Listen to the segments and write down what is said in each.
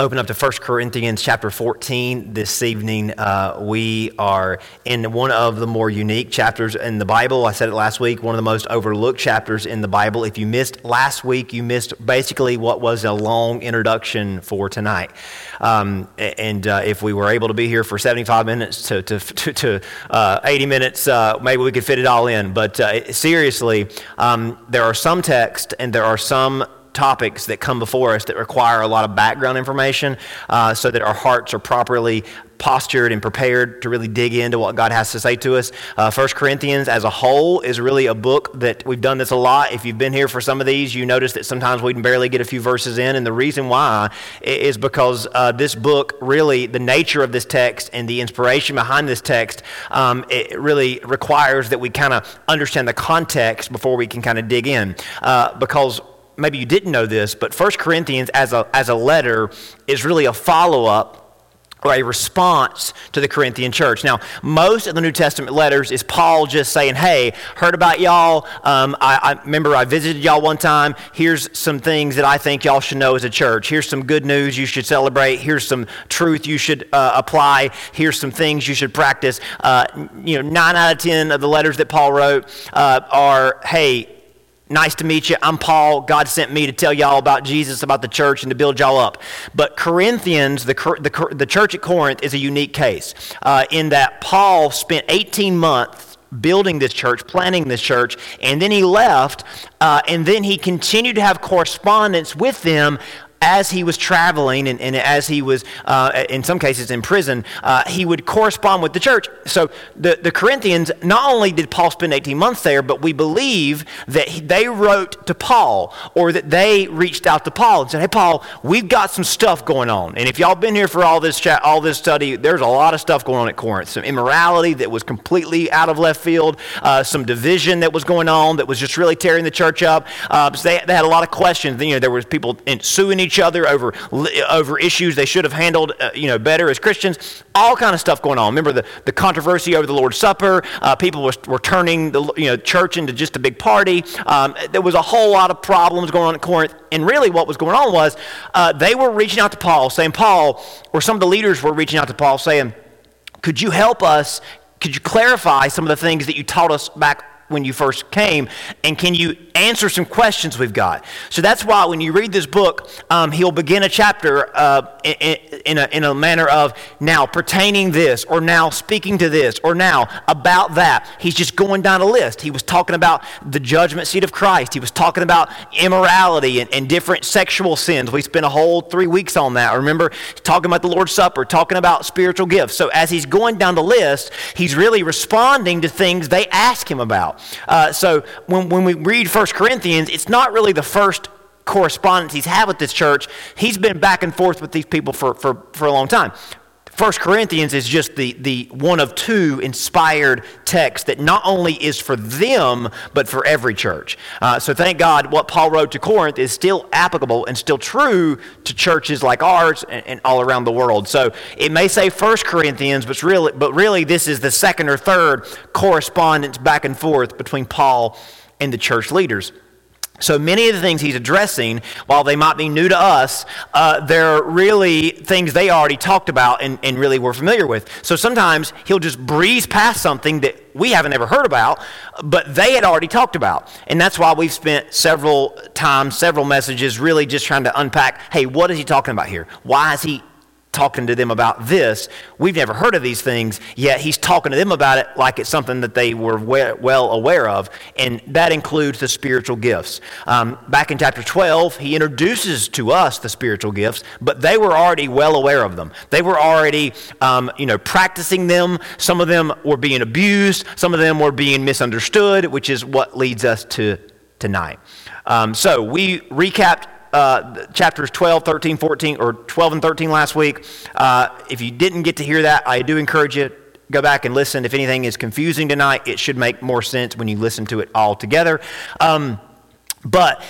open up to 1 Corinthians chapter 14 this evening. Uh, we are in one of the more unique chapters in the Bible. I said it last week, one of the most overlooked chapters in the Bible. If you missed last week, you missed basically what was a long introduction for tonight. Um, and uh, if we were able to be here for 75 minutes to, to, to, to uh, 80 minutes, uh, maybe we could fit it all in. But uh, seriously, um, there are some texts and there are some topics that come before us that require a lot of background information uh, so that our hearts are properly postured and prepared to really dig into what God has to say to us. Uh, 1 Corinthians as a whole is really a book that we've done this a lot. If you've been here for some of these, you notice that sometimes we can barely get a few verses in. And the reason why is because uh, this book, really, the nature of this text and the inspiration behind this text, um, it really requires that we kind of understand the context before we can kind of dig in. Uh, because maybe you didn't know this, but 1 Corinthians as a, as a letter is really a follow up or a response to the Corinthian church. Now, most of the New Testament letters is Paul just saying, Hey, heard about y'all. Um, I, I, remember I visited y'all one time. Here's some things that I think y'all should know as a church. Here's some good news you should celebrate. Here's some truth you should uh, apply. Here's some things you should practice. Uh, you know, nine out of ten of the letters that Paul wrote uh, are, Hey, Nice to meet you. I'm Paul. God sent me to tell y'all about Jesus, about the church, and to build y'all up. But Corinthians, the, the, the church at Corinth, is a unique case uh, in that Paul spent 18 months building this church, planning this church, and then he left, uh, and then he continued to have correspondence with them as he was traveling and, and as he was, uh, in some cases, in prison, uh, he would correspond with the church. So the, the Corinthians, not only did Paul spend 18 months there, but we believe that he, they wrote to Paul or that they reached out to Paul and said, Hey, Paul, we've got some stuff going on. And if y'all been here for all this, chat, all this study, there's a lot of stuff going on at Corinth. Some immorality that was completely out of left field, uh, some division that was going on that was just really tearing the church up. Uh, so they, they had a lot of questions. You know, there was people in, suing each each other over, over issues they should have handled uh, you know, better as Christians. All kind of stuff going on. Remember the, the controversy over the Lord's Supper. Uh, people were, were turning the you know, church into just a big party. Um, there was a whole lot of problems going on at Corinth. And really what was going on was uh, they were reaching out to Paul saying, Paul, or some of the leaders were reaching out to Paul saying, could you help us could you clarify some of the things that you taught us back when you first came? And can you answer some questions we've got? So that's why when you read this book, um, he'll begin a chapter uh, in, in, a, in a manner of now pertaining this, or now speaking to this, or now about that. He's just going down a list. He was talking about the judgment seat of Christ, he was talking about immorality and, and different sexual sins. We spent a whole three weeks on that. Remember, talking about the Lord's Supper, talking about spiritual gifts. So as he's going down the list, he's really responding to things they ask him about. Uh, so when, when we read 1 Corinthians, it's not really the first correspondence he's had with this church. He's been back and forth with these people for, for, for a long time. 1 Corinthians is just the, the one of two inspired texts that not only is for them, but for every church. Uh, so thank God what Paul wrote to Corinth is still applicable and still true to churches like ours and, and all around the world. So it may say 1 Corinthians, but really, but really this is the second or third correspondence back and forth between Paul and the church leaders. So many of the things he's addressing, while they might be new to us, uh, they're really things they already talked about and, and really were familiar with. So sometimes he'll just breeze past something that we haven't ever heard about, but they had already talked about. And that's why we've spent several times, several messages really just trying to unpack hey, what is he talking about here? Why is he talking to them about this. We've never heard of these things, yet he's talking to them about it like it's something that they were well aware of, and that includes the spiritual gifts. Um, back in chapter 12, he introduces to us the spiritual gifts, but they were already well aware of them. They were already, um, you know, practicing them. Some of them were being abused. Some of them were being misunderstood, which is what leads us to tonight. Um, so we recapped uh, chapters 12, 13, 14, or 12 and 13 last week. Uh, if you didn't get to hear that, I do encourage you go back and listen. If anything is confusing tonight, it should make more sense when you listen to it all together. Um, but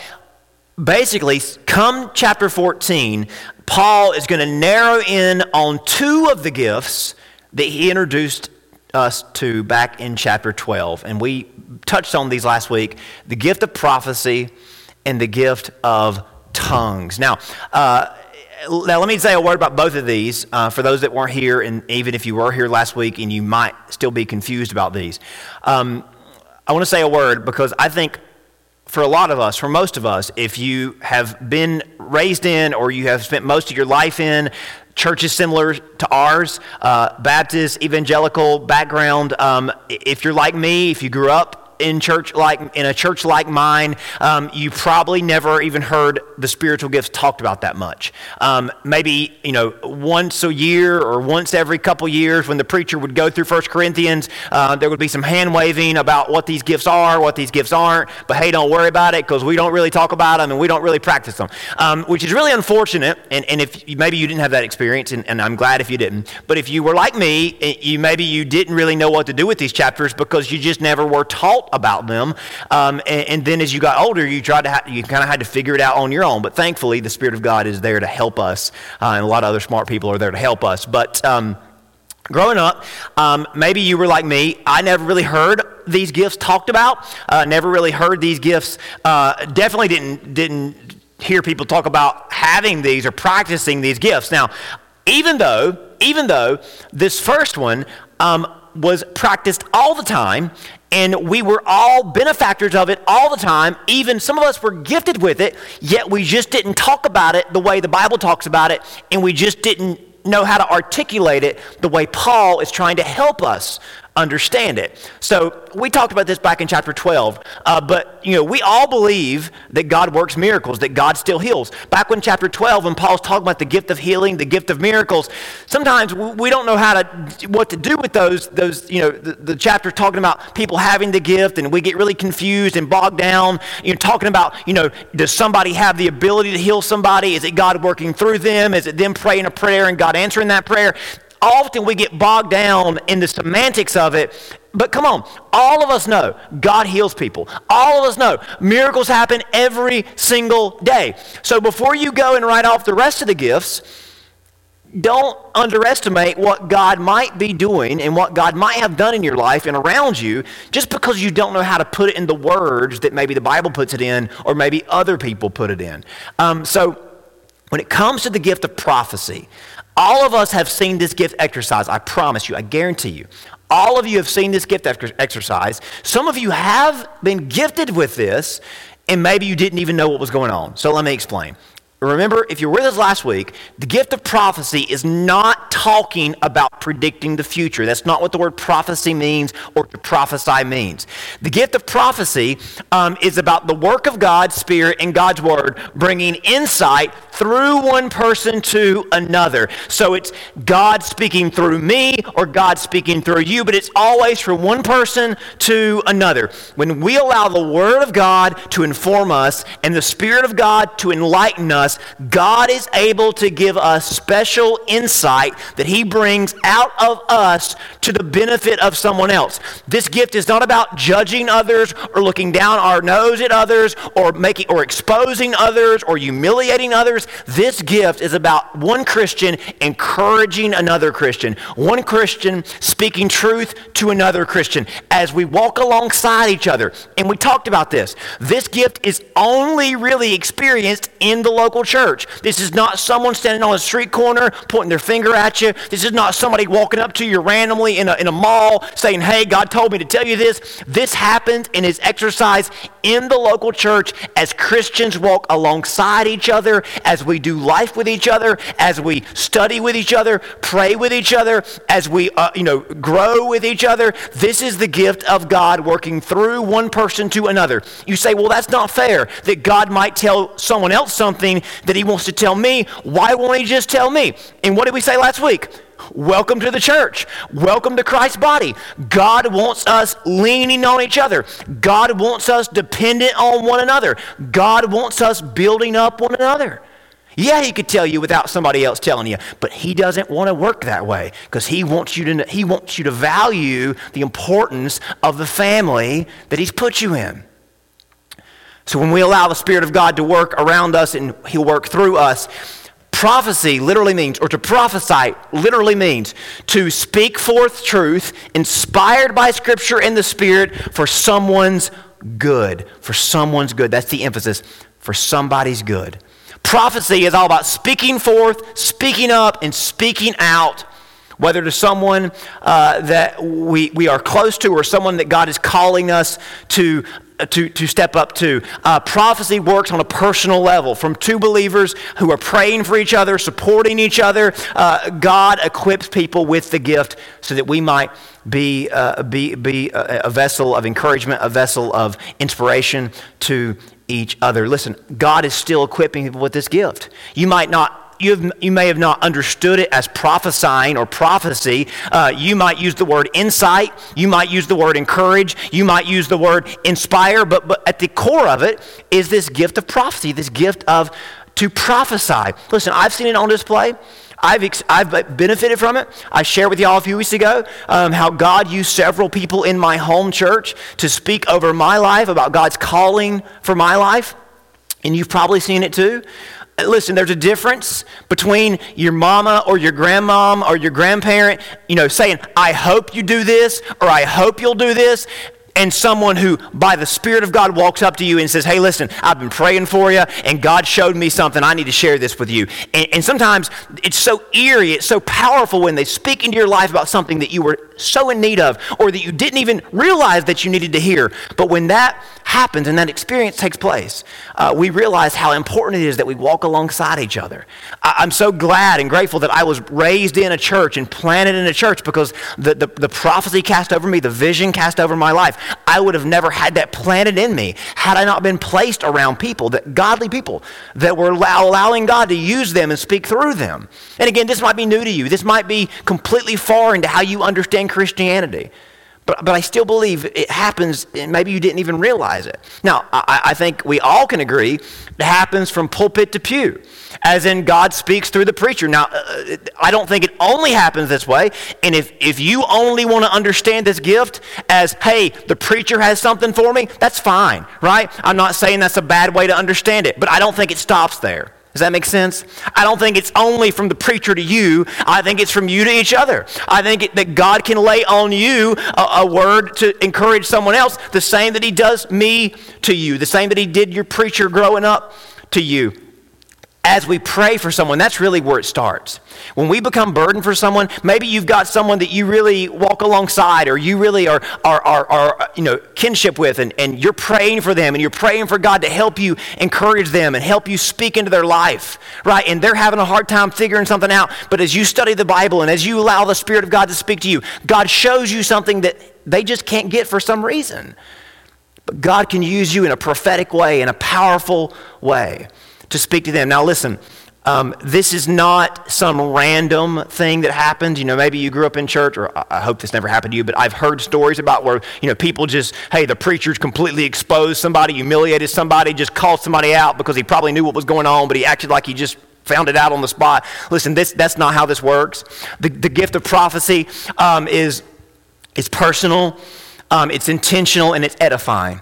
basically, come chapter 14, Paul is going to narrow in on two of the gifts that he introduced us to back in chapter 12. And we touched on these last week the gift of prophecy and the gift of tongues. Now, uh, now, let me say a word about both of these uh, for those that weren't here, and even if you were here last week and you might still be confused about these. Um, I want to say a word because I think for a lot of us, for most of us, if you have been raised in or you have spent most of your life in churches similar to ours, uh, Baptist, evangelical background, um, if you're like me, if you grew up in church like in a church like mine, um, you probably never even heard the spiritual gifts talked about that much. Um, maybe you know once a year or once every couple years, when the preacher would go through First Corinthians, uh, there would be some hand waving about what these gifts are, what these gifts aren't. But hey, don't worry about it because we don't really talk about them and we don't really practice them, um, which is really unfortunate. And, and if maybe you didn't have that experience, and, and I'm glad if you didn't. But if you were like me, eh, you maybe you didn't really know what to do with these chapters because you just never were taught about them. Um, and, and, then as you got older, you tried to ha- you kind of had to figure it out on your own. But thankfully, the Spirit of God is there to help us, uh, and a lot of other smart people are there to help us. But um, growing up, um, maybe you were like me. I never really heard these gifts talked about. Uh, never really heard these gifts. Uh, definitely didn't didn't hear people talk about having these or practicing these gifts. Now, even though even though this first one um, was practiced all the time and we were all benefactors of it all the time. Even some of us were gifted with it, yet we just didn't talk about it the way the Bible talks about it, and we just didn't know how to articulate it the way Paul is trying to help us understand it. So we talked about this back in chapter 12, uh, but you know we all believe that God works miracles, that God still heals. Back when chapter 12, when Paul's talking about the gift of healing, the gift of miracles, sometimes we don't know how to what to do with those. Those you know the, the chapter talking about people having the gift, and we get really confused and bogged down. You know, talking about you know does somebody have the ability to heal somebody? Is it God working through them? Is it them praying a prayer and God answering that prayer? Often we get bogged down in the semantics of it. But come on, all of us know God heals people. All of us know miracles happen every single day. So before you go and write off the rest of the gifts, don't underestimate what God might be doing and what God might have done in your life and around you just because you don't know how to put it in the words that maybe the Bible puts it in or maybe other people put it in. Um, so, when it comes to the gift of prophecy, all of us have seen this gift exercise. I promise you, I guarantee you. All of you have seen this gift exercise. Some of you have been gifted with this, and maybe you didn't even know what was going on. So let me explain. Remember, if you were with us last week, the gift of prophecy is not talking about predicting the future. That's not what the word prophecy means or to prophesy means. The gift of prophecy um, is about the work of God's Spirit and God's Word bringing insight through one person to another. So it's God speaking through me or God speaking through you, but it's always from one person to another. When we allow the Word of God to inform us and the Spirit of God to enlighten us, us, God is able to give us special insight that He brings out of us to the benefit of someone else. This gift is not about judging others or looking down our nose at others or making or exposing others or humiliating others. This gift is about one Christian encouraging another Christian, one Christian speaking truth to another Christian as we walk alongside each other. And we talked about this. This gift is only really experienced in the local local church. This is not someone standing on a street corner pointing their finger at you. This is not somebody walking up to you randomly in a, in a mall saying, Hey, God told me to tell you this. This happens and is exercised in the local church as Christians walk alongside each other, as we do life with each other, as we study with each other, pray with each other, as we uh, you know grow with each other. This is the gift of God working through one person to another. You say, well, that's not fair. That God might tell someone else something that He wants to tell me. Why won't He just tell me? And what did we say last week? Welcome to the church. Welcome to Christ's body. God wants us leaning on each other. God wants us dependent on one another. God wants us building up one another. Yeah, he could tell you without somebody else telling you, but he doesn't want to work that way because he wants you to he wants you to value the importance of the family that he's put you in. So when we allow the spirit of God to work around us and he'll work through us, Prophecy literally means, or to prophesy literally means, to speak forth truth inspired by Scripture and the Spirit for someone's good. For someone's good. That's the emphasis. For somebody's good. Prophecy is all about speaking forth, speaking up, and speaking out whether to someone uh, that we, we are close to or someone that God is calling us to, uh, to, to step up to. Uh, prophecy works on a personal level from two believers who are praying for each other, supporting each other. Uh, God equips people with the gift so that we might be, uh, be, be a, a vessel of encouragement, a vessel of inspiration to each other. Listen, God is still equipping people with this gift. You might not you, have, you may have not understood it as prophesying or prophecy. Uh, you might use the word insight. You might use the word encourage. You might use the word inspire. But, but at the core of it is this gift of prophecy, this gift of to prophesy. Listen, I've seen it on display. I've, ex- I've benefited from it. I shared with y'all a few weeks ago um, how God used several people in my home church to speak over my life about God's calling for my life. And you've probably seen it too. Listen, there's a difference between your mama or your grandmom or your grandparent, you know, saying, I hope you do this or I hope you'll do this, and someone who, by the Spirit of God, walks up to you and says, Hey, listen, I've been praying for you, and God showed me something. I need to share this with you. And, and, sometimes it's so eerie, it's so powerful when they speak into your life about something that you were so in need of or that you didn't even realize that you needed to hear. But when that happens and that experience takes place, uh, we realize how important it is that we walk alongside each other. I, I'm so glad and grateful that I was raised in a church and planted in a church because the, the, the prophecy cast over me, the vision cast over my life. I would have never had that planted in me had I not been placed around people, that godly people, that were allowing God to use them and speak through them. And again, this might be new to you. This might be completely foreign to how you understand Christianity. But, but I still believe it happens, and maybe you didn't even realize it. Now, I, I think we all can agree it happens from pulpit to pew, as in God speaks through the preacher. Now, uh, I don't think it only happens this way. And if, if you only want to understand this gift as, hey, the preacher has something for me, that's fine, right? I'm not saying that's a bad way to understand it, but I don't think it stops there. Does that make sense? I don't think it's only from the preacher to you. I think it's from you to each other. I think that God can lay on you a, a, word to encourage someone else, the same that He does me to you, the same that He did your preacher growing up to you as we pray for someone, that's really where it starts. When we become burdened for someone, maybe you've got someone that you really walk alongside or you really are, are, are, are you know, kinship with, and, and you're praying for them and you're praying for God to help you encourage them and help you speak into their life, right? And they're having a hard time figuring something out. But as you study the Bible and as you allow the Spirit of God to speak to you, God shows you something that they just can't get for some reason. But God can use you in a prophetic way, in a powerful way to speak to them. Now, listen, um, this is not some random thing that happened. You know, maybe you grew up in church, or I hope this never happened to you, but I've heard stories about where, you know, people just, hey, the preacher's completely exposed somebody, humiliated somebody, just called somebody out because he probably knew what was going on, but he acted like he just found it out on the spot. Listen, this, that's not how this works. The, the gift of prophecy um, is, is personal, um, it's intentional, and it's edifying.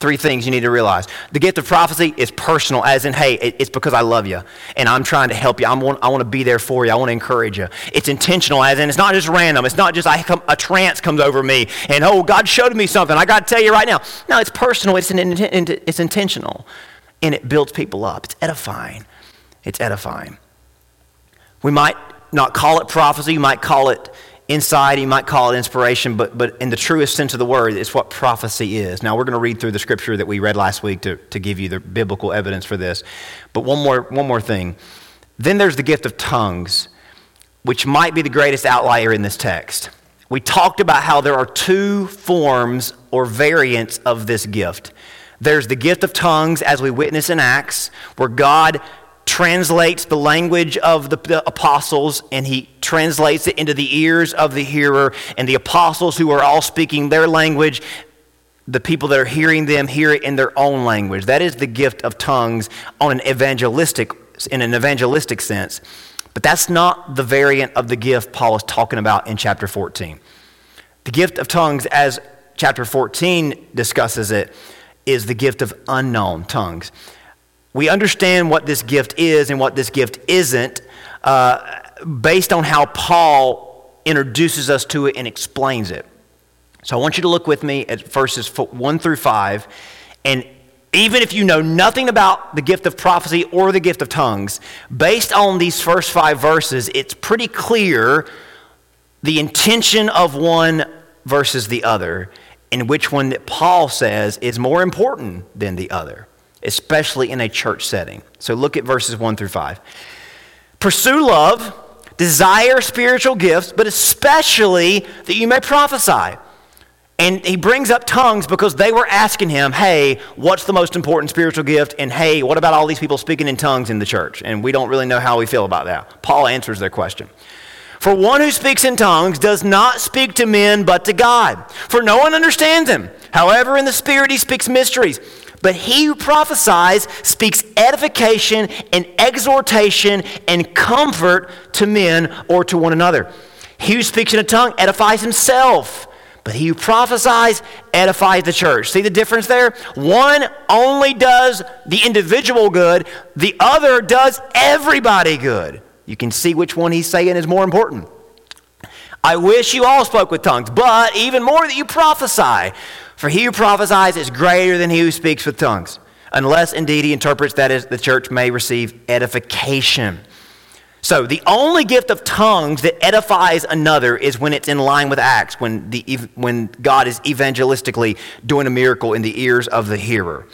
Three things you need to realize. The gift of prophecy is personal, as in, hey, it's because I love you and I'm trying to help you. I want, I want to be there for you. I want to encourage you. It's intentional, as in, it's not just random. It's not just I come, a trance comes over me and, oh, God showed me something. I got to tell you right now. No, it's personal, it's, an, it's intentional, and it builds people up. It's edifying. It's edifying. We might not call it prophecy, you might call it insight, you might call it inspiration, but, but in the truest sense of the word, it's what prophecy is. Now, we're going to read through the scripture that we read last week to, to give you the biblical evidence for this. But one more, one more thing. Then there's the gift of tongues, which might be the greatest outlier in this text. We talked about how there are two forms or variants of this gift. There's the gift of tongues, as we witness in Acts, where God translates the language of the, the, apostles and he translates it into the ears of the hearer. And the apostles, who are all speaking their language, the people that are hearing them hear it in their own language. That is the gift of tongues on an evangelistic, in an evangelistic sense. But that's not the variant of the gift Paul is talking about in chapter 14. The gift of tongues, as chapter 14 discusses it, is the gift of unknown tongues we understand what this gift is and what this gift isn't uh, based on how Paul introduces us to it and explains it. So I want you to look with me at verses 1 through 5. And even if you know nothing about the gift of prophecy or the gift of tongues, based on these first five verses, it's pretty clear the intention of one versus the other, and which one that Paul says is more important than the other, especially in a church setting. So look at verses 1 through 5. Pursue love, desire spiritual gifts, but especially that you may prophesy. And he brings up tongues because they were asking him, hey, what's the most important spiritual gift? And hey, what about all these people speaking in tongues in the church? And we don't really know how we feel about that. Paul answers their question. For one who speaks in tongues does not speak to men but to God, for no one understands him. However, in the Spirit he speaks mysteries. But he who prophesies speaks edification and exhortation and comfort to men or to one another. He who speaks in a tongue edifies himself but he who prophesies edifies the church. See the difference there? One only does the individual good, the other does everybody good. You can see which one he's saying is more important. I wish you all spoke with tongues, but even more that you prophesy. For he who prophesies is greater than he who speaks with tongues, unless indeed he interprets that as the church may receive edification. So, the only gift of tongues that edifies another is when it's in line with Acts, when, the, when God is evangelistically doing a miracle in the ears of the hearer.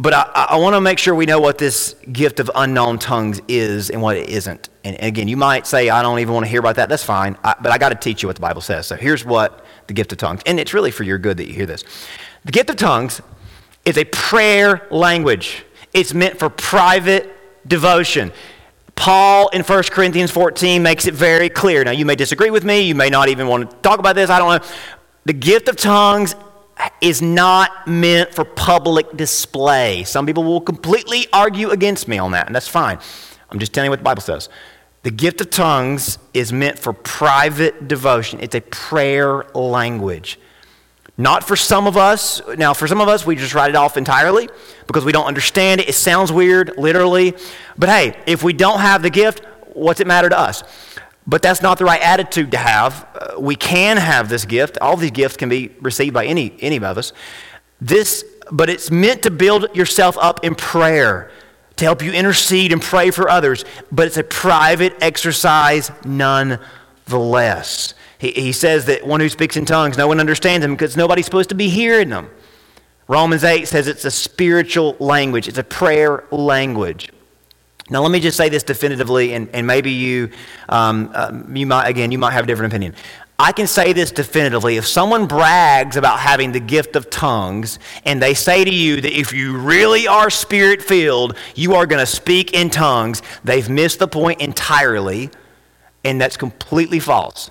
But I, I want to make sure we know what this gift of unknown tongues is and what it isn't. And, again, you might say, I don't even want to hear about that. That's fine. I, but I got to teach you what the Bible says. So, here's what the gift of tongues, and it's really for your good that you hear this. The gift of tongues is a prayer language, it's meant for private devotion. Paul in 1 Corinthians 14 makes it very clear. Now, you may disagree with me. You may not even want to talk about this. I don't know. The gift of tongues is not meant for public display. Some people will completely argue against me on that, and that's fine. I'm just telling you what the Bible says. The gift of tongues is meant for private devotion, it's a prayer language. Not for some of us. Now, for some of us, we just write it off entirely because we don't understand it. It sounds weird, literally. But hey, if we don't have the gift, what's it matter to us? But that's not the right attitude to have. Uh, we can have this gift. All these gifts can be received by any, any of us. This, but it's meant to build yourself up in prayer, to help you intercede and pray for others. But it's a private exercise nonetheless. He, he says that one who speaks in tongues, no one understands him because nobody's supposed to be hearing them. Romans 8 says it's a spiritual language, it's a prayer language. Now, let me just say this definitively, and, and maybe you, um, uh, you might, again, you might have a different opinion. I can say this definitively. If someone brags about having the gift of tongues, and they say to you that if you really are spirit filled, you are going to speak in tongues, they've missed the point entirely, and that's completely false.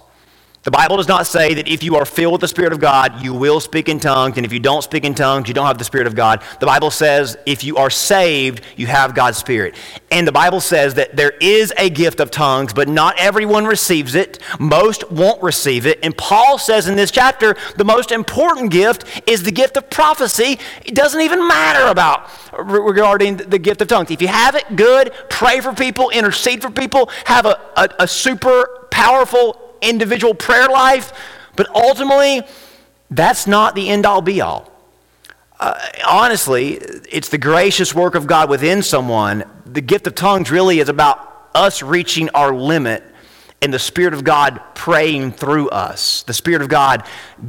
The Bible does not say that if you are filled with the Spirit of God, you will speak in tongues, and if you don't speak in tongues, you don't have the Spirit of God. The Bible says if you are saved, you have God's Spirit. And the Bible says that there is a gift of tongues, but not everyone receives it. Most won't receive it. And Paul says in this chapter the most important gift is the gift of prophecy. It doesn't even matter about regarding the gift of tongues. If you have it, good. Pray for people, intercede for people, have a, a, a super powerful individual prayer life, but ultimately, that's not the end all be all. Uh, honestly, it's the gracious work of God within someone. The gift of tongues really is about us reaching our limit and the Spirit of God praying through us, the Spirit of God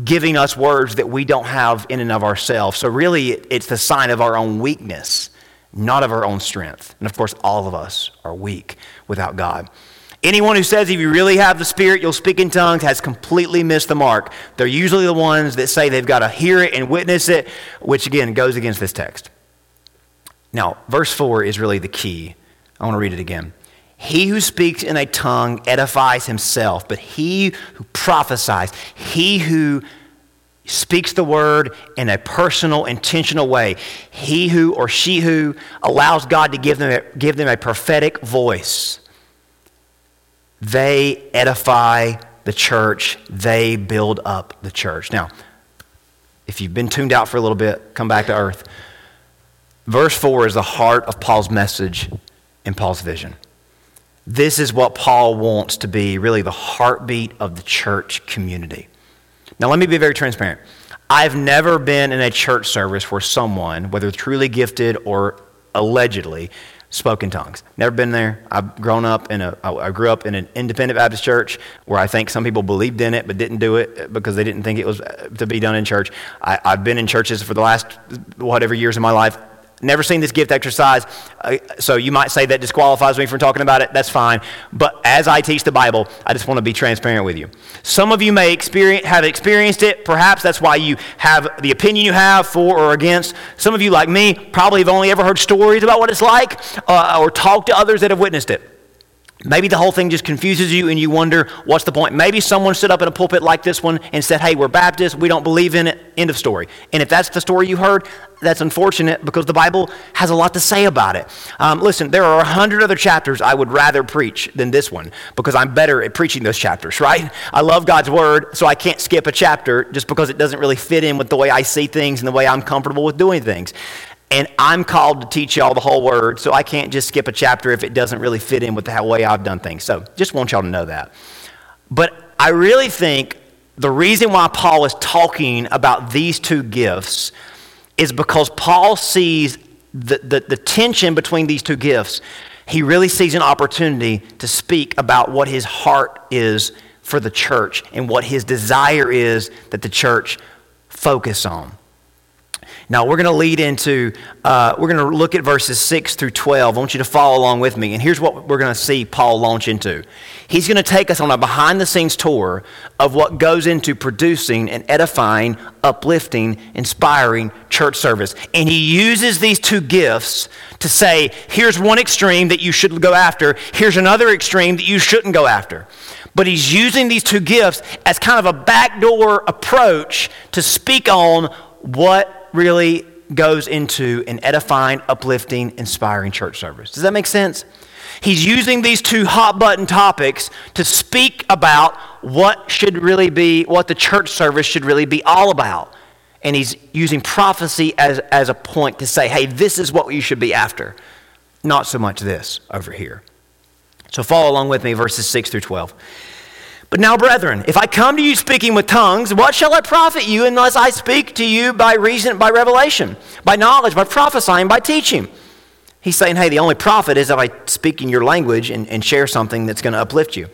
giving us words that we don't have in and of ourselves. So, really, it's the sign of our own weakness, not of our own strength. And of course, all of us are weak without God. Anyone who says if you really have the Spirit, you'll speak in tongues has completely missed the mark. They're usually the ones that say they've got to hear it and witness it, which again goes against this text. Now, verse 4 is really the key. I want to read it again. He who speaks in a tongue edifies himself, but he who prophesies, he who speaks the word in a personal, intentional way, he who or she who allows God to give them a, give them a prophetic voice they edify the church, they build up the church. Now, if you've been tuned out for a little bit, come back to earth. Verse 4 is the heart of Paul's message and Paul's vision. This is what Paul wants to be really the heartbeat of the church community. Now, let me be very transparent. I've never been in a church service where someone, whether truly gifted or allegedly, spoke in tongues. Never been there. I've grown up in a, I grew up in an independent Baptist church where I think some people believed in it but didn't do it because they didn't think it was uh, to be done in church. I, I've been in churches for the last whatever years of my life Never seen this gift exercise, uh, so you might say that disqualifies me from talking about it. That's fine. But as I teach the Bible, I just want to be transparent with you. Some of you may experience, have experienced it. Perhaps that's why you have the opinion you have for or against. Some of you, like me, probably have only ever heard stories about what it's like uh, or talked to others that have witnessed it. Maybe the whole thing just confuses you and you wonder what's the point. Maybe someone stood up in a pulpit like this one and said, Hey, we're Baptists, we don't believe in it. End of story. And if that's the story you heard, that's unfortunate because the Bible has a lot to say about it. Um, listen, there are a hundred other chapters I would rather preach than this one because I'm better at preaching those chapters, right? I love God's Word, so I can't skip a chapter just because it doesn't really fit in with the way I see things and the way I'm comfortable with doing things. And I'm called to teach y'all the whole word, so I can't just skip a chapter if it doesn't really fit in with the way I've done things. So just want y'all to know that. But I really think the reason why Paul is talking about these two gifts is because Paul sees the, the, the tension between these two gifts. He really sees an opportunity to speak about what his heart is for the church and what his desire is that the church focus on. Now, we're going to lead into, uh, we're going to look at verses 6 through 12. I want you to follow along with me. And here's what we're going to see Paul launch into. He's going to take us on a behind the scenes tour of what goes into producing an edifying, uplifting, inspiring church service. And he uses these two gifts to say, here's one extreme that you should go after, here's another extreme that you shouldn't go after. But he's using these two gifts as kind of a backdoor approach to speak on what really goes into an edifying, uplifting, inspiring church service. Does that make sense? He's using these two hot button topics to speak about what should really be, what the church service should really be all about. And he's using prophecy as, as a point to say, hey, this is what you should be after. Not so much this over here. So follow along with me, verses 6 through 12. But now, brethren, if I come to you speaking with tongues, what shall it profit you unless I speak to you by reason, by revelation, by knowledge, by prophesying, by teaching? He's saying, hey, the only profit is if I speak in your language and, and share something that's going to uplift you.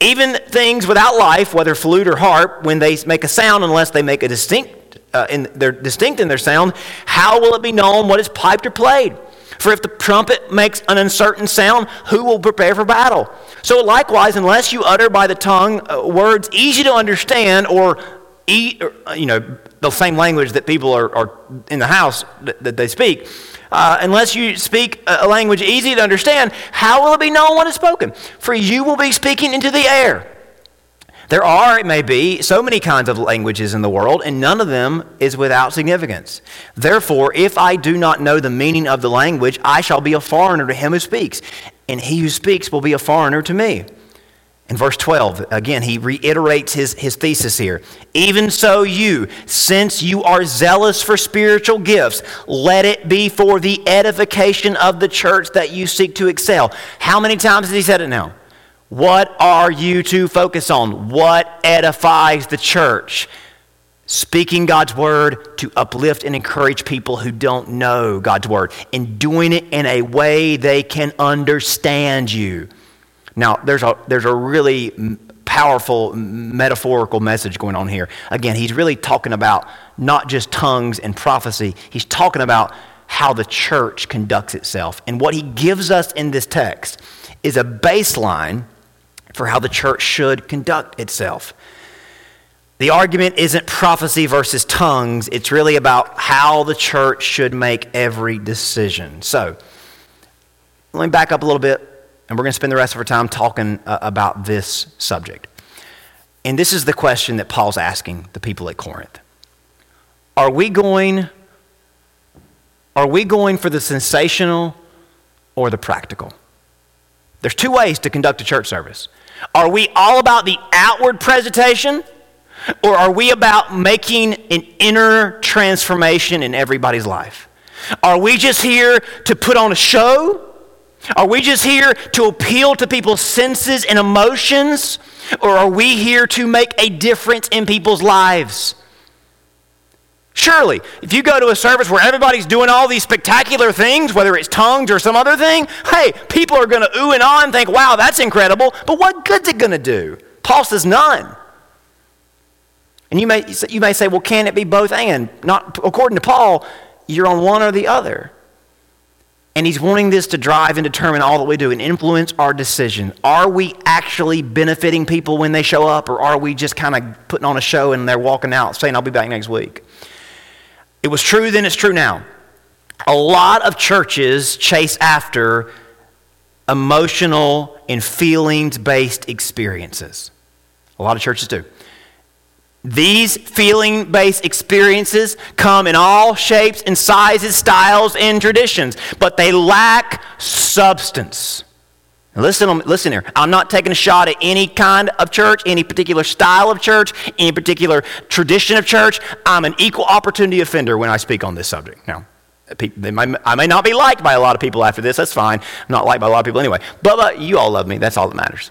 Even things without life, whether flute or harp, when they make a sound, unless they make a distinct, uh, in, they're distinct in their sound, how will it be known what is piped or played? For if the trumpet makes an uncertain sound, who will prepare for battle? So, likewise, unless you utter by the tongue uh, words easy to understand or, eat, or, uh, you know, the same language that people are, are in the house that, that they speak, uh, unless you speak a language easy to understand, how will it be known what is spoken? For you will be speaking into the air. There are, it may be, so many kinds of languages in the world, and none of them is without significance. Therefore, if I do not know the meaning of the language, I shall be a foreigner to him who speaks, and he who speaks will be a foreigner to me. In verse 12, again, he reiterates his, his thesis here. Even so, you, since you are zealous for spiritual gifts, let it be for the edification of the church that you seek to excel. How many times has he said it now? What are you to focus on? What edifies the church? Speaking God's word to uplift and encourage people who don't know God's word and doing it in a way they can understand you. Now, there's a, there's a really powerful metaphorical message going on here. Again, he's really talking about not just tongues and prophecy, he's talking about how the church conducts itself. And what he gives us in this text is a baseline for how the church should conduct itself. The argument isn't prophecy versus tongues, it's really about how the church should make every decision. So, let me back up a little bit, and we're going to spend the rest of our time talking uh, about this subject. And this is the question that Paul's asking the people at Corinth. Are we going are we going for the sensational or the practical? There's two ways to conduct a church service. Are we all about the outward presentation? Or are we about making an inner transformation in everybody's life? Are we just here to put on a show? Are we just here to appeal to people's senses and emotions? Or are we here to make a difference in people's lives? Surely, if you go to a service where everybody's doing all these spectacular things, whether it's tongues or some other thing, hey, people are going to ooh and ah and think, wow, that's incredible. But what good's it going to do? Paul says none. And you may, you may say, well, can it be both and? Not according to Paul, you're on one or the other. And he's wanting this to drive and determine all that we do and influence our decision. Are we actually benefiting people when they show up, or are we just kind of putting on a show and they're walking out saying, I'll be back next week? It was true then, it's true now. A lot of churches chase after emotional and feelings based experiences. A lot of churches do. These feeling based experiences come in all shapes and sizes, styles, and traditions, but they lack substance. Listen, listen here. I'm not taking a shot at any kind of church, any particular style of church, any particular tradition of church. I'm an equal opportunity offender when I speak on this subject. Now, I may not be liked by a lot of people after this. That's fine. I'm not liked by a lot of people anyway. But, but you all love me. That's all that matters.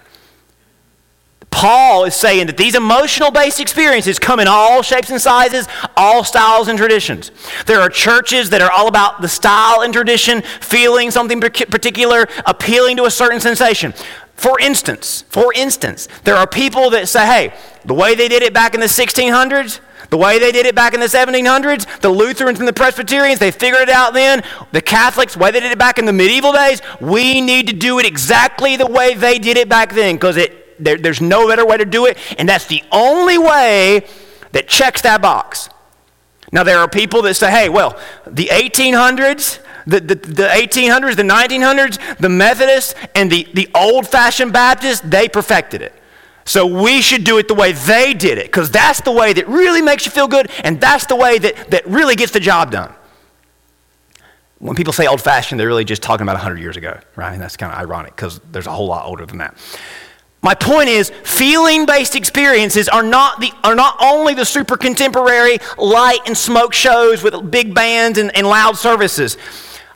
Paul is saying that these emotional based experiences come in all shapes and sizes, all styles and traditions. There are churches that are all about the style and tradition, feeling something particular, appealing to a certain sensation. For instance, for instance, there are people that say, hey, the way they did it back in the 1600s, the way they did it back in the 1700s, the Lutherans and the Presbyterians, they figured it out then. The Catholics, the way they did it back in the medieval days, we need to do it exactly the way they did it back then because it there, there's no better way to do it, and that's the only way that checks that box. Now, there are people that say, hey, well, the 1800s, the, the, the 1800s, the 1900s, the Methodists, and the, the old fashioned Baptists, they perfected it. So we should do it the way they did it, because that's the way that really makes you feel good, and that's the way that, that really gets the job done. When people say old fashioned, they're really just talking about 100 years ago, right? And that's kind of ironic because there's a whole lot older than that. My point is, feeling based experiences are not, the, are not only the super contemporary light and smoke shows with big bands and, and loud services.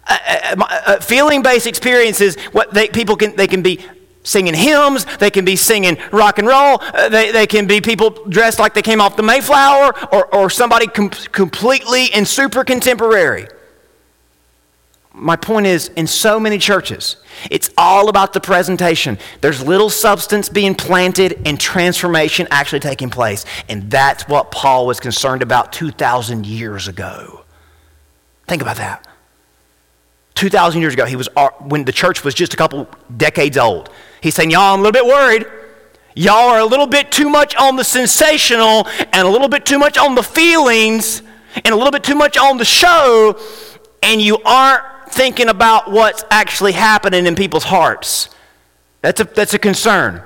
Uh, uh, uh, feeling based experiences, what they, people can, they can be singing hymns, they can be singing rock and roll, uh, they, they can be people dressed like they came off the Mayflower, or, or somebody com- completely and super contemporary my point is, in so many churches, it's all about the presentation. There's little substance being planted and transformation actually taking place. And that's what Paul was concerned about 2,000 years ago. Think about that. 2,000 years ago, he was, uh, when the church was just a couple decades old. He's saying, Y'all, I'm a little bit worried. Y'all are a little bit too much on the sensational and a little bit too much on the feelings and a little bit too much on the show, and you aren't thinking about what's actually happening in people's hearts. That's a, that's a concern.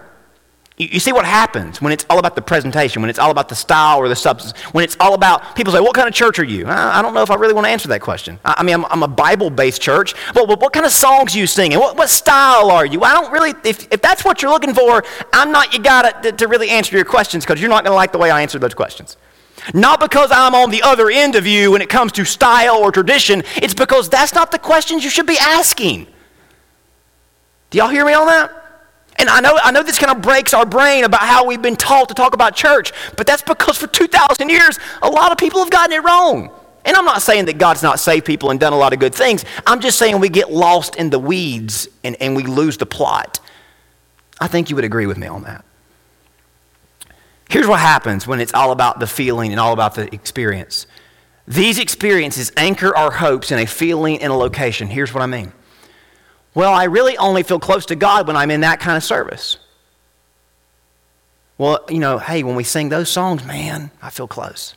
You, you see what happens when it's all about the presentation, when it's all about the style or the substance, when it's all about people say, What kind of church are you? I, I don't know if I really want to answer that question. I, I mean, I'm, I'm a Bible based church. Well, but what kind of songs you singing? What, what style are you? I don't really, if, if that's what you're looking for, I'm not you got to, to really answer your questions because you're not going to like the way I answer those questions. Not because I'm on the other end of you when it comes to style or tradition, it's because that's not the questions you should be asking. Do y'all hear me on that? And I know, I know this kind of breaks our brain about how we've been taught to talk about church, but that's because for 2,000 years, a lot of people have gotten it wrong. And I'm not saying that God's not saved people and done a lot of good things. I'm just saying we get lost in the weeds and, and we lose the plot. I think you would agree with me on that. Here's what happens when it's all about the feeling and all about the experience. These experiences anchor our hopes in a feeling and a location. Here's what I mean. Well, I really only feel close to God when I'm in that kind of service. Well, you know, hey, when we sing those songs, man, I feel close.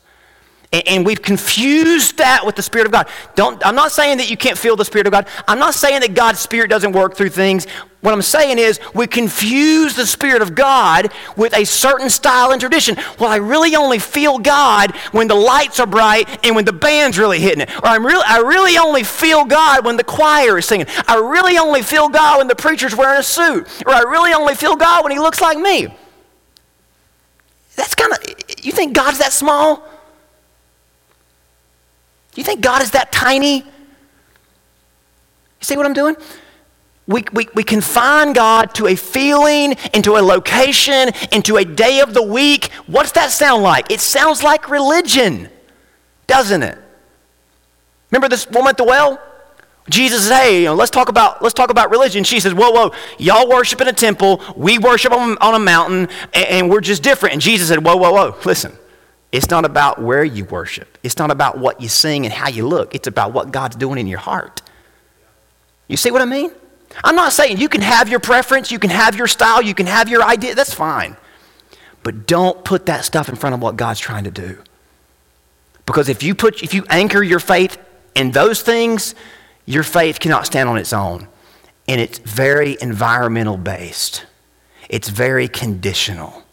And, we've confused that with the Spirit of God. Don't, I'm not saying that you can't feel the Spirit of God. I'm not saying that God's Spirit doesn't work through things. What I'm saying is we confuse the Spirit of God with a certain style and tradition. Well, I really only feel God when the lights are bright and when the band's really hitting it. Or I'm really, I really only feel God when the choir is singing. I really only feel God when the preacher's wearing a suit. Or I really only feel God when he looks like me. That's kind of, you think God's that small? Do you think God is that tiny? You see what I'm doing? We, we, we confine God to a feeling, into a location, into a day of the week. What's that sound like? It sounds like religion. doesn't it? Remember this woman at the well? Jesus says, "Hey, you know, let's talk about let's talk about religion." She says, "Whoa, whoa! Y'all worship in a temple. We worship on, on a mountain, and, and we're just different." And Jesus said, "Whoa, whoa, whoa! Listen, it's not about where you worship. It's not about what you sing and how you look. It's about what God's doing in your heart." You see what I mean? I'm not saying you can have your preference, you can have your style, you can have your idea. That's fine, but don't put that stuff in front of what God's trying to do. Because if you put if you anchor your faith in those things your faith cannot stand on its own. And it's very environmental based, it's very conditional.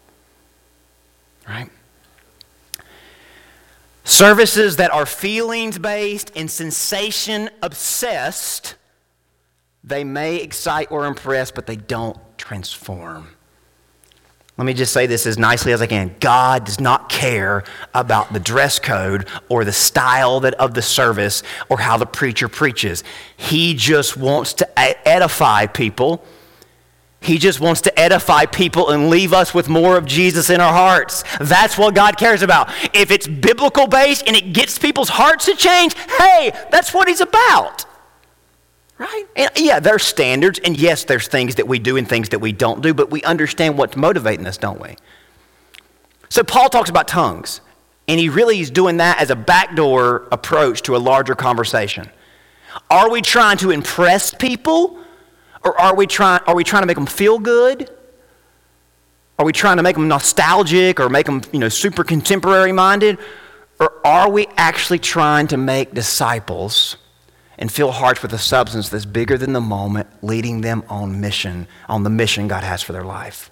Right? Services that are feelings based and sensation obsessed, they may excite or impress, but they don't transform. Let me just say this as nicely as I can. God does not care about the dress code or the style that, of the service or how the preacher preaches. He just wants to edify people. He just wants to edify people and leave us with more of Jesus in our hearts. That's what God cares about. If it's biblical based and it gets people's hearts to change, hey, that's what He's about. Right? And yeah, there's standards, and yes, there's things that we do and things that we don't do, but we understand what's motivating us, don't we? So Paul talks about tongues, and he really is doing that as a backdoor approach to a larger conversation. Are we trying to impress people, or are we trying, are we trying to make them feel good? Are we trying to make them nostalgic or make them, you know, super contemporary minded? Or are we actually trying to make disciples and fill hearts with a substance that's bigger than the moment, leading them on mission, on the mission God has for their life.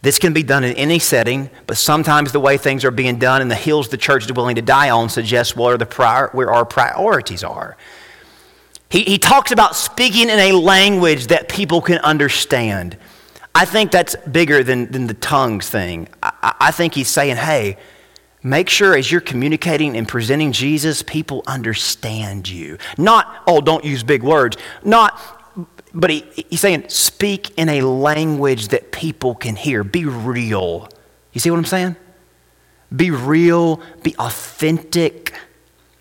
This can be done in any setting, but sometimes the way things are being done and the hills the church is willing to die on suggests where, the prior, where our priorities are. He, he talks about speaking in a language that people can understand. I think that's bigger than, than the tongues thing. I, I think he's saying, hey, Make sure as you're communicating and presenting Jesus, people understand you. Not, oh, don't use big words. Not, but he, he's saying, speak in a language that people can hear. Be real. You see what I'm saying? Be real, be authentic.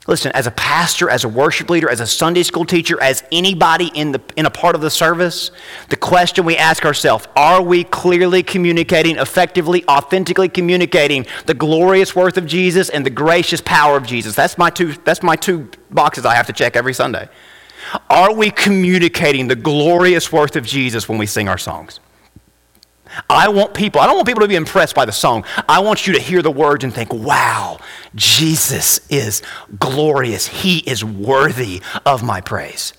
Listen, as a pastor, as a worship leader, as a Sunday school teacher, as anybody in, the, in a part of the service, the question we ask ourselves are we clearly communicating, effectively, authentically communicating the glorious worth of Jesus and the gracious power of Jesus? That's my two, that's my two boxes I have to check every Sunday. Are we communicating the glorious worth of Jesus when we sing our songs? I want people, I don't want people to be impressed by the song. I want you to hear the words and think, wow, Jesus is glorious. He is worthy of my praise.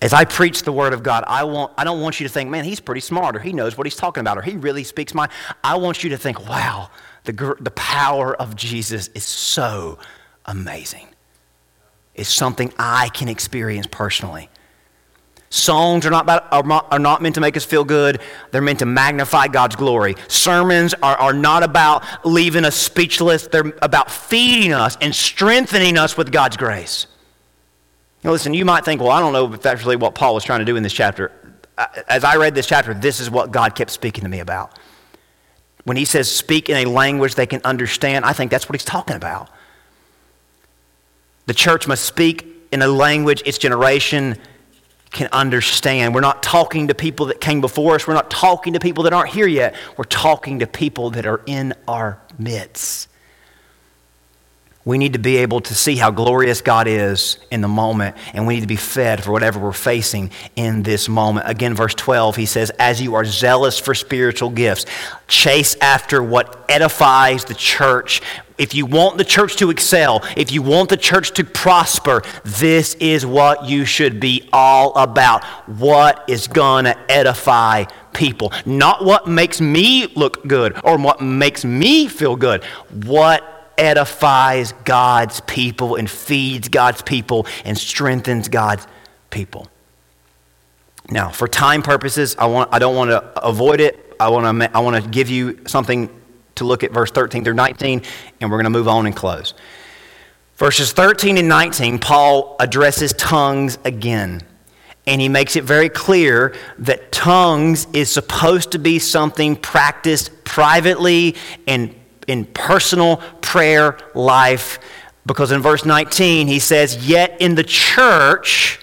As I preach the word of God, I, want, I don't want you to think, man, he's pretty smart, or he knows what he's talking about, or he really speaks my. I want you to think, wow, the, the power of Jesus is so amazing. It's something I can experience personally. Songs are not, about, are, not, are not meant to make us feel good. They're meant to magnify God's glory. Sermons are, are not about leaving us speechless. They're about feeding us and strengthening us with God's grace. Now, listen, you might think, well, I don't know if that's really what Paul was trying to do in this chapter. As I read this chapter, this is what God kept speaking to me about. When he says speak in a language they can understand, I think that's what he's talking about. The church must speak in a language its generation can understand. We're not talking to people that came before us. We're not talking to people that aren't here yet. We're talking to people that are in our midst. We need to be able to see how glorious God is in the moment, and we need to be fed for whatever we're facing in this moment. Again, verse 12, he says, As you are zealous for spiritual gifts, chase after what edifies the church. If you want the church to excel, if you want the church to prosper, this is what you should be all about. What is going to edify people? Not what makes me look good or what makes me feel good. What edifies God's people and feeds God's people and strengthens God's people. Now, for time purposes, I, want, I don't want to avoid it. I want to, I want to give you something to look at verse 13 through 19, and we're going to move on and close. Verses 13 and 19, Paul addresses tongues again. And he makes it very clear that tongues is supposed to be something practiced privately and in personal prayer life. Because in verse 19, he says, Yet in the church,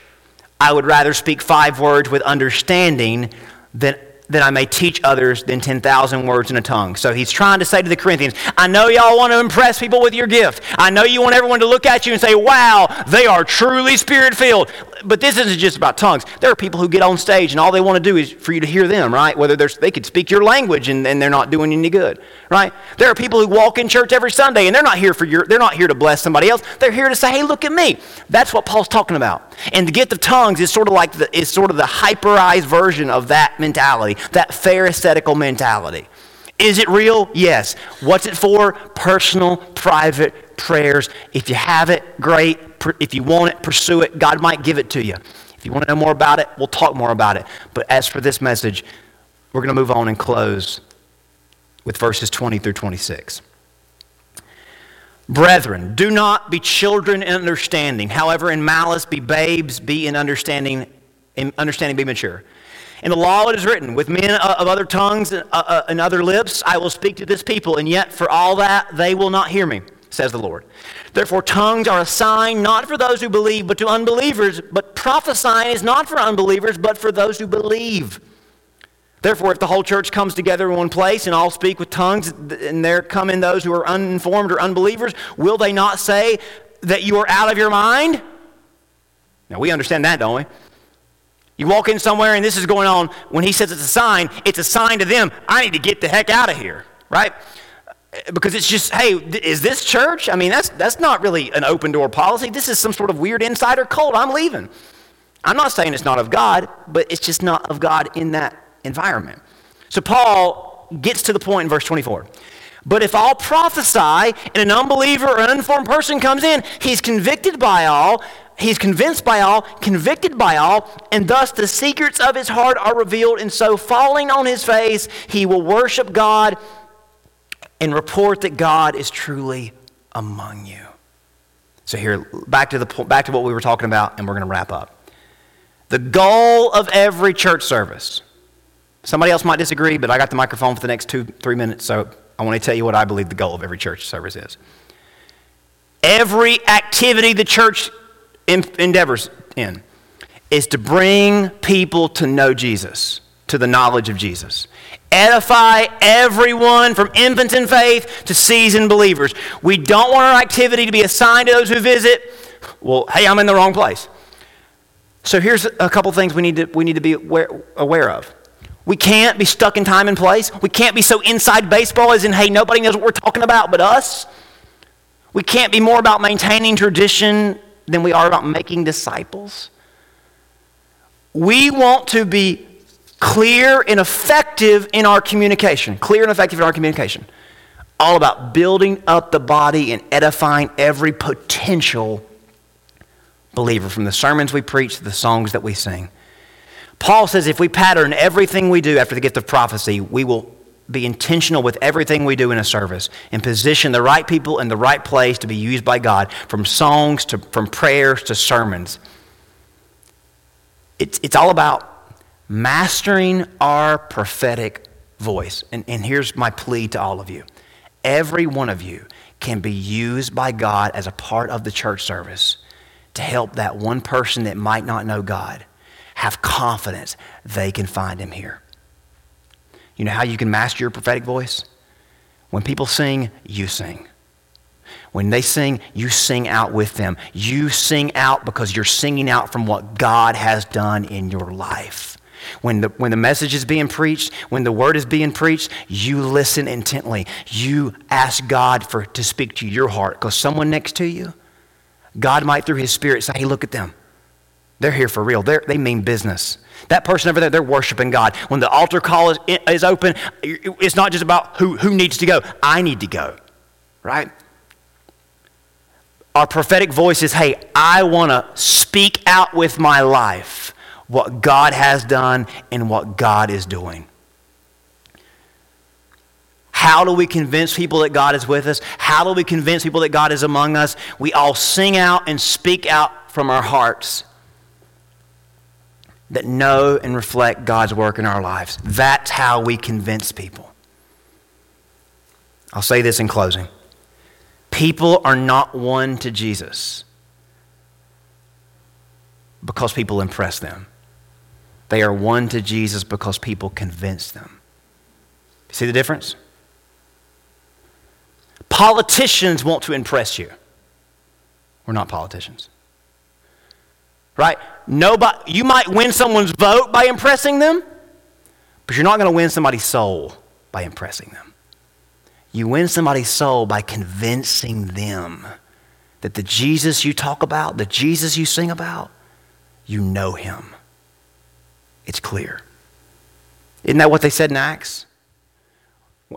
I would rather speak five words with understanding than that I may teach others than 10,000 words in a tongue. So he's trying to say to the Corinthians, I know y'all want to impress people with your gift. I know you want everyone to look at you and say, wow, they are truly spirit filled. But this isn't just about tongues. There are people who get on stage and all they want to do is for you to hear them, right? Whether they could speak your language and, and they're not doing any good, right? There are people who walk in church every Sunday and they're not here for your, they're not here to bless somebody else. They're here to say, hey, look at me. That's what Paul's talking about. And the gift of tongues is sort of like the, is sort of the hyperized version of that mentality that Pharisaical mentality. Is it real? Yes. What's it for? Personal, private prayers. If you have it, great. If you want it, pursue it. God might give it to you. If you want to know more about it, we'll talk more about it. But as for this message, we're going to move on and close with verses 20 through 26. Brethren, do not be children in understanding. However, in malice be babes, be in understanding, in understanding be mature. In the law it is written, With men of other tongues uh, uh, and other lips I will speak to this people, and yet for all that they will not hear me, says the Lord. Therefore, tongues are a sign not for those who believe, but to unbelievers. But prophesying is not for unbelievers, but for those who believe. Therefore, if the whole church comes together in one place and all speak with tongues, and there come in those who are uninformed or unbelievers, will they not say that you are out of your mind? Now, we understand that, don't we? You walk in somewhere and this is going on. When he says it's a sign, it's a sign to them. I need to get the heck out of here, right? Because it's just, hey, is this church? I mean, that's, that's not really an open door policy. This is some sort of weird insider cult. I'm leaving. I'm not saying it's not of God, but it's just not of God in that environment. So Paul gets to the point in verse 24. But if all prophesy and an unbeliever or an uninformed person comes in, he's convicted by all, he's convinced by all, convicted by all, and thus the secrets of his heart are revealed. And so, falling on his face, he will worship God and report that God is truly among you. So, here, back to, the, back to what we were talking about, and we're going to wrap up. The goal of every church service. Somebody else might disagree, but I got the microphone for the next two, three minutes, so I want to tell you what I believe the goal of every church service is. Every activity the church endeavors in is to bring people to know Jesus, to the knowledge of Jesus. Edify everyone from infants in faith to seasoned believers. We don't want our activity to be assigned to those who visit. Well, hey, I'm in the wrong place. So here's a couple things we need to, we need to be aware, aware of. We can't be stuck in time and place. We can't be so inside baseball as in, hey, nobody knows what we're talking about but us. We can't be more about maintaining tradition than we are about making disciples. We want to be clear and effective in our communication. Clear and effective in our communication. All about building up the body and edifying every potential believer from the sermons we preach to the songs that we sing. Paul says if we pattern everything we do after the gift of prophecy, we will be intentional with everything we do in a service and position the right people in the right place to be used by God, from songs to from prayers to sermons. It's, it's all about mastering our prophetic voice. And, and here's my plea to all of you every one of you can be used by God as a part of the church service to help that one person that might not know God have confidence they can find Him here. You know how you can master your prophetic voice? When people sing, you sing. When they sing, you sing out with them. You sing out because you're singing out from what God has done in your life. When the, when the message is being preached, when the word is being preached, you listen intently. You ask God for, to speak to your heart because someone next to you, God might, through His Spirit, say, hey, look at them. They're here for real. They're, they mean business. That person over there, they're worshiping God. When the altar call is, is open, it's not just about who, who needs to go. I need to go, right? Our prophetic voice is hey, I want to speak out with my life what God has done and what God is doing. How do we convince people that God is with us? How do we convince people that God is among us? We all sing out and speak out from our hearts that know and reflect God's work in our lives. That's how we convince people. I'll say this in closing. People are not won to Jesus because people impress them. They are won to Jesus because people convince them. See the difference? Politicians want to impress you. We're not politicians. Right? Nobody, you might win someone's vote by impressing them, but you're not going to win somebody's soul by impressing them. You win somebody's soul by convincing them that the Jesus you talk about, the Jesus you sing about, you know him. It's clear. Isn't that what they said in Acts?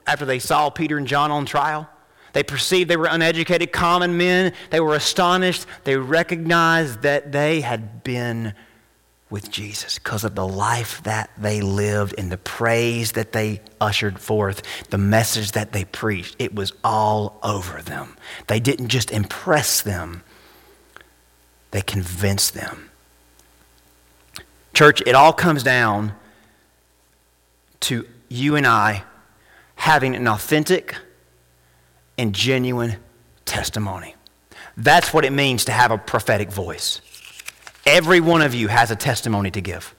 After they saw Peter and John on trial, they perceived they were uneducated, common men. They were astonished. They recognized that they had been with Jesus because of the life that they lived and the praise that they ushered forth, the message that they preached. It was all over them. They didn't just impress them, they convinced them. Church, it all comes down to you and I having an authentic and genuine testimony. That's what it means to have a prophetic voice. Every one of you has a testimony to give.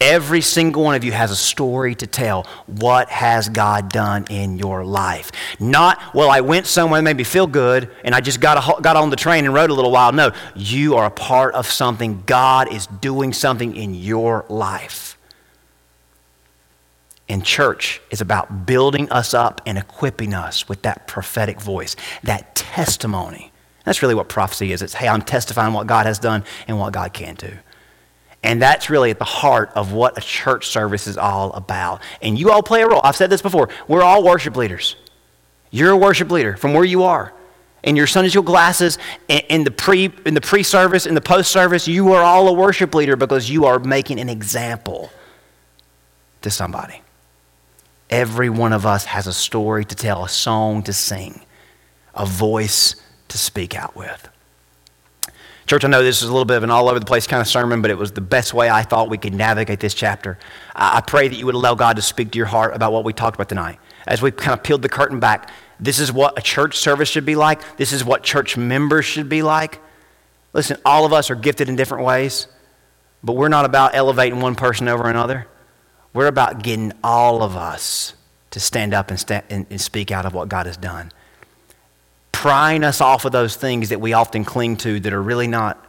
Every single one of you has a story to tell. What has God done in your life? Not, well, I went somewhere that made me feel good and I just got, a, got on the train and rode a little while. No, you are a part of something. God is doing something in your life. And church is about building us up and equipping us with that prophetic voice, that testimony. That's really what prophecy is. It's, hey, I'm testifying what God has done and what God can do. And that's really at the heart of what a church service is all about. And you all play a role. I've said this before. We're all worship leaders. You're a worship leader from where you are. In your Sunday school classes, in the pre in the pre-service, in the post-service, you are all a worship leader because you are making an example to somebody. Every one of us has a story to tell, a song to sing, a voice to speak out with. Church, I know this is a little bit of an all over the place kind of sermon, but it was the best way I thought we could navigate this chapter. I pray that you would allow God to speak to your heart about what we talked about tonight. As we kind of peeled the curtain back, this is what a church service should be like. This is what church members should be like. Listen, all of us are gifted in different ways, but we're not about elevating one person over another. We're about getting all of us to stand up and, and, and speak out of what God has done. Prying us off of those things that we often cling to that are really not,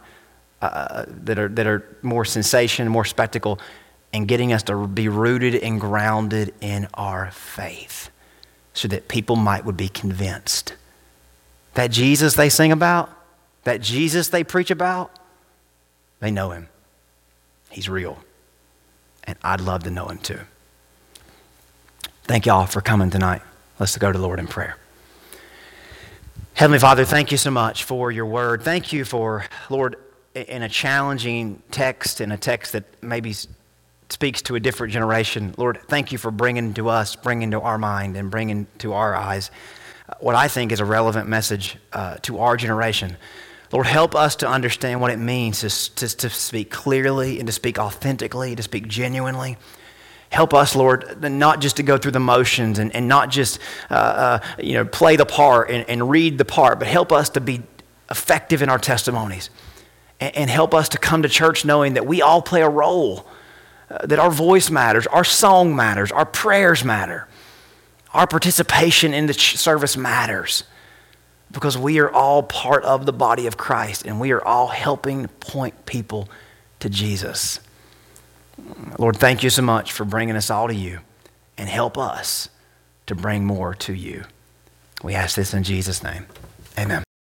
uh, that, are, that are more sensation, more spectacle, and getting us to be rooted and grounded in our faith so that people might would be convinced that Jesus they sing about, that Jesus they preach about, they know him. He's real and I'd love to know him too. Thank y'all for coming tonight. Let's go to the Lord in prayer. Heavenly Father, thank you so much for your word. Thank you for, Lord, in a challenging text, in a text that maybe speaks to a different generation. Lord, thank you for bringing to us, bringing to our mind, and bringing to our eyes what I think is a relevant message uh, to our generation. Lord, help us to understand what it means to, to, to, speak clearly and to speak authentically, to speak genuinely. Help us, Lord, not just to go through the motions and, and not just uh, uh, you know, play the part and, and, read the part, but help us to be effective in our testimonies. And, and help us to come to church knowing that we all play a role, uh, that our voice matters, our song matters, our prayers matter, our participation in the service matters because we are all part of the body of Christ and we are all helping point people to Jesus. Lord, thank you so much for bringing us all to you and help us to bring more to you. We ask this in Jesus' name. Amen.